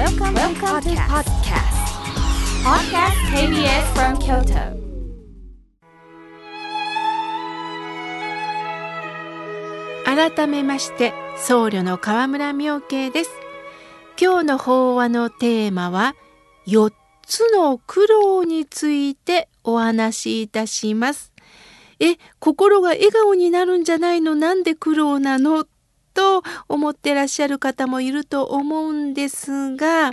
Welcome, Welcome to podcast. Podcast KBS from Kyoto. 改めまして僧侶の河村明慶です今日の法話のテーマは4つの苦労についてお話しいたしますえ心が笑顔になるんじゃないの？なんで苦労なの？と思ってらっしゃる方もいると思うんですが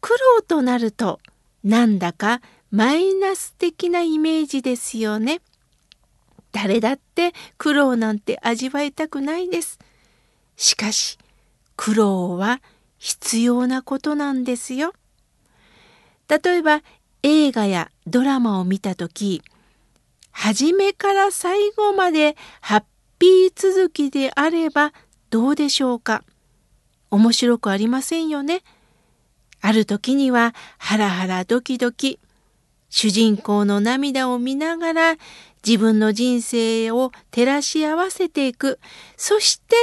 苦労となるとなんだかマイナス的なイメージですよね。誰だって苦労なんて味わいたくないです。しかし苦労は必要なことなんですよ。例えば映画やドラマを見た時初めから最後までハッピー続きであればどうでしょうか？面白くありませんよね？ある時にはハラハラドキドキ主人公の涙を見ながら自分の人生を照らし合わせていくそして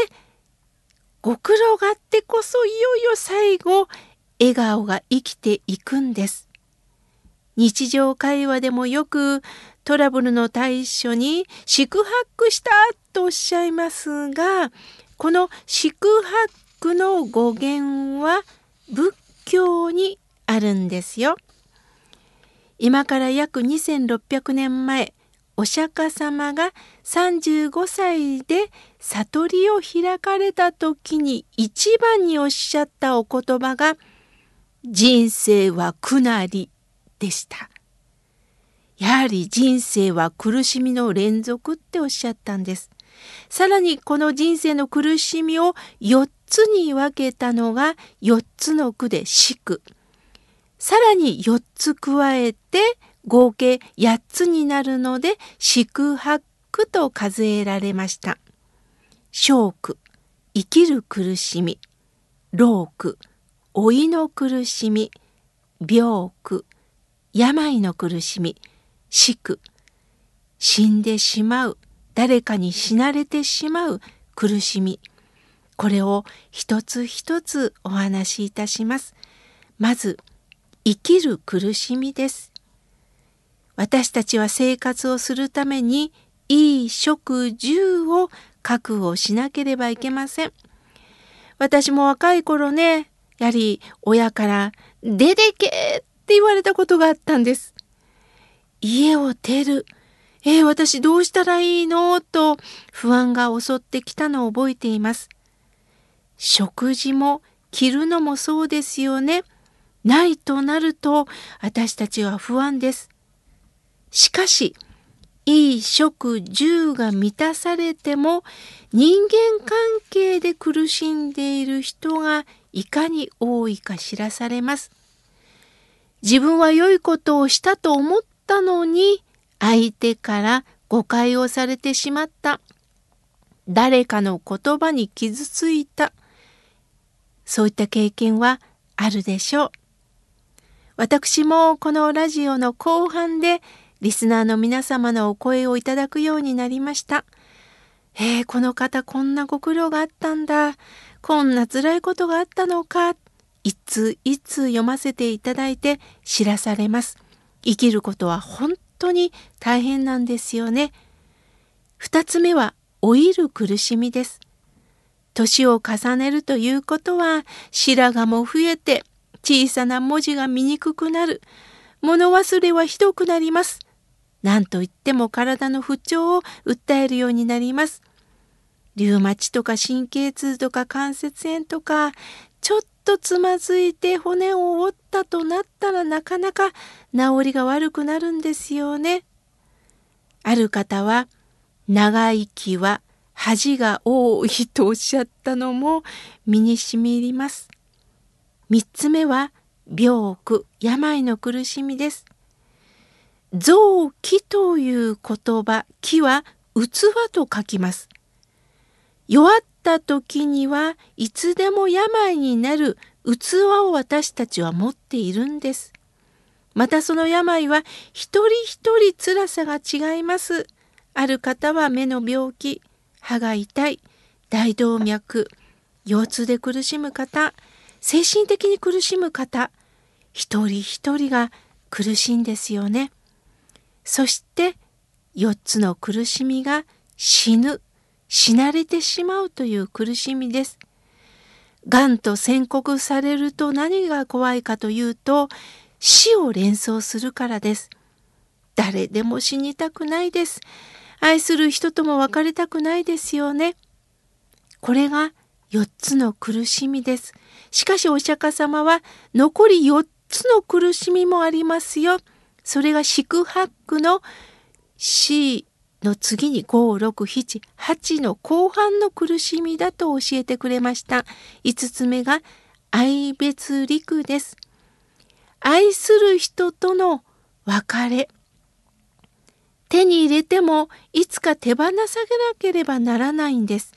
ご苦労があってこそいよいよ最後笑顔が生きていくんです。日常会話でもよくトラブルの対処に宿泊したとおっしゃいますがこの宿泊の語源は仏教にあるんですよ。今から約2600年前お釈迦様が35歳で悟りを開かれた時に一番におっしゃったお言葉が「人生は苦なり」でした。やはり人生は苦しみの連続っておっしゃったんです。さらにこの人生の苦しみを4つに分けたのが4つの句で四句。さらに4つ加えて合計8つになるので四苦八苦と数えられました。小苦、生きる苦しみ。老苦、老いの苦しみ。病苦、病の苦しみ。死苦死んでしまう誰かに死なれてしまう苦しみこれを一つ一つお話しいたしますまず生きる苦しみです私たちは生活をするためにいい食住を確保しなければいけません私も若い頃ねやはり親から「出てけ!」って言われたことがあったんです家を出る。えー、私どうしたらいいの？と不安が襲ってきたのを覚えています。食事も着るのもそうですよね。ないとなると私たちは不安です。しかし、いい食住が満たされても人間関係で苦しんでいる人がいかに多いか知らされます。自分は良いことをしたと思ったのに相手から誤解をされてしまった。誰かの言葉に傷ついた。そういった経験はあるでしょう。私もこのラジオの後半でリスナーの皆様のお声をいただくようになりました。えー、この方こんなご苦労があったんだ。こんな辛いことがあったのか。いついつ読ませていただいて知らされます。生きることは本当に大変なんですよね。二つ目は老いる苦しみです。年を重ねるということは白髪も増えて小さな文字が見にくくなる。物忘れはひどくなります。何と言っても体の不調を訴えるようになります。リウマチとか神経痛とか関節炎とかちょっとつまずいて骨を折ったとなったらなかなか治りが悪くなるんですよね。ある方は長生きは恥が多いとおっしゃったのも身にしみります。三つ目は病苦、病の苦しみです。臓器という言葉、木は器と書きます。弱った時にはいつでも病になる器を私たちは持っているんです。またその病は一人一人辛さが違います。ある方は目の病気、歯が痛い、大動脈、腰痛で苦しむ方、精神的に苦しむ方一人一人が苦しいんですよね。そして4つの苦しみが死ぬ死なれてしまうという苦しみです。がんと宣告されると何が怖いかというと死を連想するからです。誰でも死にたくないです。愛する人とも別れたくないですよね。これが4つの苦しみです。しかしお釈迦様は残り4つの苦しみもありますよ。それが四苦八苦の C の次に5678の後半の苦しみだと教えてくれました。5つ目が愛別陸です。愛する人との別れ。手に入れてもいつか手放さなければならないんです。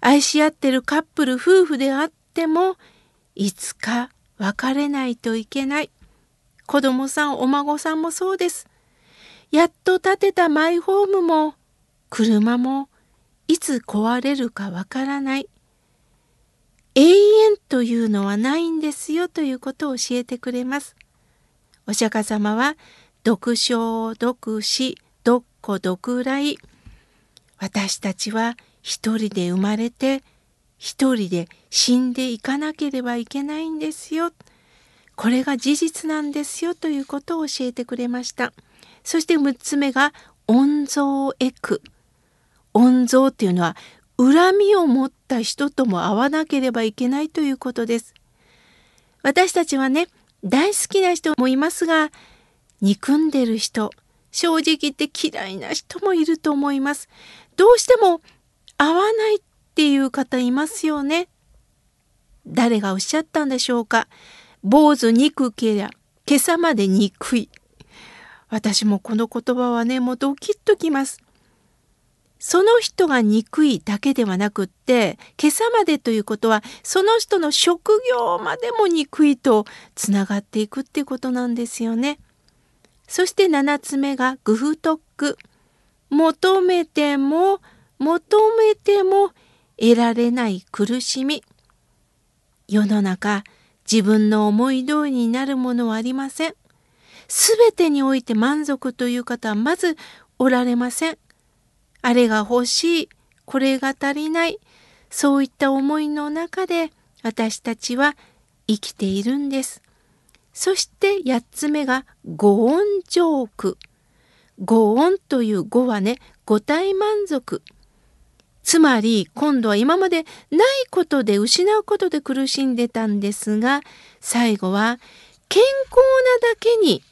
愛し合ってるカップル夫婦であってもいつか別れないといけない。子供さんお孫さんもそうです。やっと建てたマイホームも車もいつ壊れるかわからない。永遠というのはないんですよということを教えてくれます。お釈迦様は独生独死独孤独来私たちは一人で生まれて一人で死んでいかなければいけないんですよ。これが事実なんですよということを教えてくれました。そして6つ目が温蔵エク。温蔵っていうのは恨みを持った人とも会わなければいけないということです。私たちはね、大好きな人もいますが、憎んでる人、正直言って嫌いな人もいると思います。どうしても会わないっていう方いますよね。誰がおっしゃったんでしょうか。坊主憎けりゃ、今朝まで憎い。私もこの言葉はね、もうドキッときます。その人が憎いだけではなくって、今朝までということは、その人の職業までも憎いとつながっていくってことなんですよね。そして7つ目がグフトック。求めても求めても得られない苦しみ。世の中、自分の思い通りになるものはありません。すべてにおいて満足という方はまずおられません。あれが欲しい、これが足りない、そういった思いの中で私たちは生きているんです。そして8つ目が五音ジョーク。五音という語はね、五体満足。つまり今度は今までないことで失うことで苦しんでたんですが最後は健康なだけに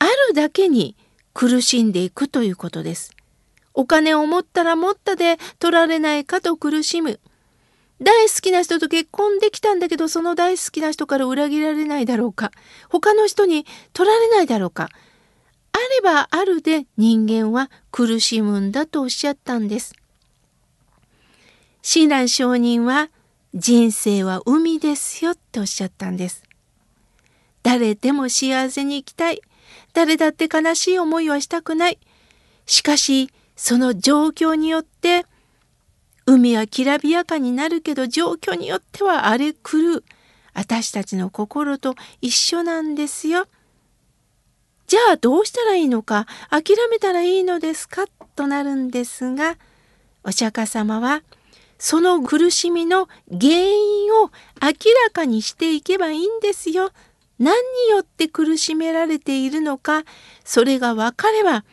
あるだけに苦しんでいくということです。お金を持ったら持ったで取られないかと苦しむ。大好きな人と結婚できたんだけどその大好きな人から裏切られないだろうか他の人に取られないだろうかあればあるで人間は苦しむんだとおっしゃったんです。親鸞上人は人生は海ですよっておっしゃったんです。誰でも幸せに生きたい。誰だって悲しい思いはしたくない。しかし、その状況によって、海はきらびやかになるけど状況によっては荒れ狂う。私たちの心と一緒なんですよ。じゃあどうしたらいいのか諦めたらいいのですか？となるんですがお釈迦様はその苦しみの原因を明らかにしていけばいいんですよ何によって苦しめられているのかそれが分かれば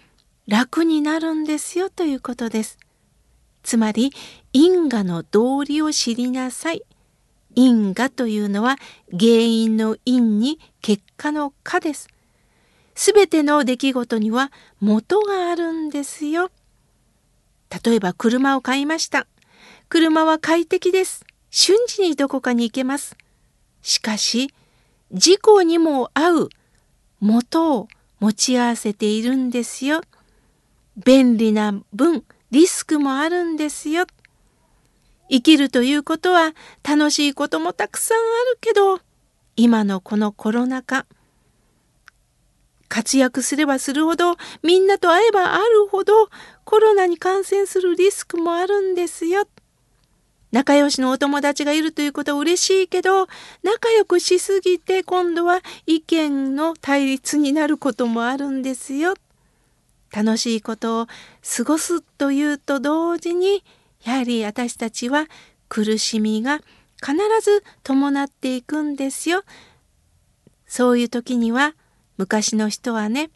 楽になるんですよということです。つまり因果の道理を知りなさい。因果というのは原因の因に結果の果です。すべての出来事には元があるんですよ。例えば車を買いました。車は快適です。瞬時にどこかに行けます。しかし事故にも合う元を持ち合わせているんですよ。便利な分リスクもあるんですよ。生きるということは楽しいこともたくさんあるけど今のこのコロナ禍活躍すればするほどみんなと会えばあるほどコロナに感染するリスクもあるんですよ。仲良しのお友達がいるということは嬉しいけど仲良くしすぎて今度は意見の対立になることもあるんですよ。楽しいことを過ごすというと同時にやはり私たちは苦しみが必ず伴っていくんですよ。そういう時には昔の人はね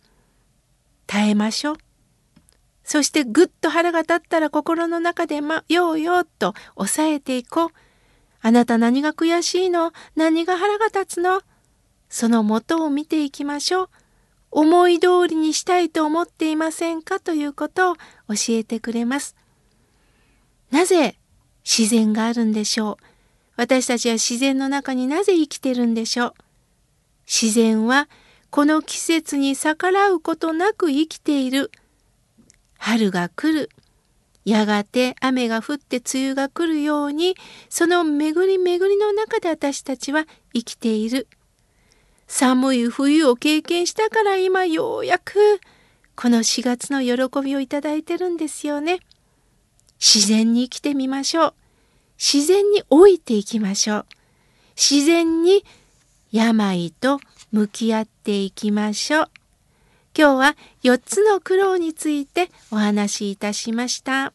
耐えましょう。そしてぐっと腹が立ったら心の中でまようようと抑えていこう。あなた何が悔しいの？何が腹が立つの？その元を見ていきましょう。思い通りにしたいと思っていませんかということを教えてくれます。なぜ自然があるんでしょう？私たちは自然の中になぜ生きてるんでしょう？自然はこの季節に逆らうことなく生きている。春が来る。やがて雨が降って梅雨が来るように、その巡り巡りの中で私たちは生きている。寒い冬を経験したから今ようやくこの4月の喜びをいただいてるんですよね。自然に生きてみましょう。自然に老いていきましょう。自然に病と向き合っていきましょう。今日は4つの苦労についてお話しいたしました。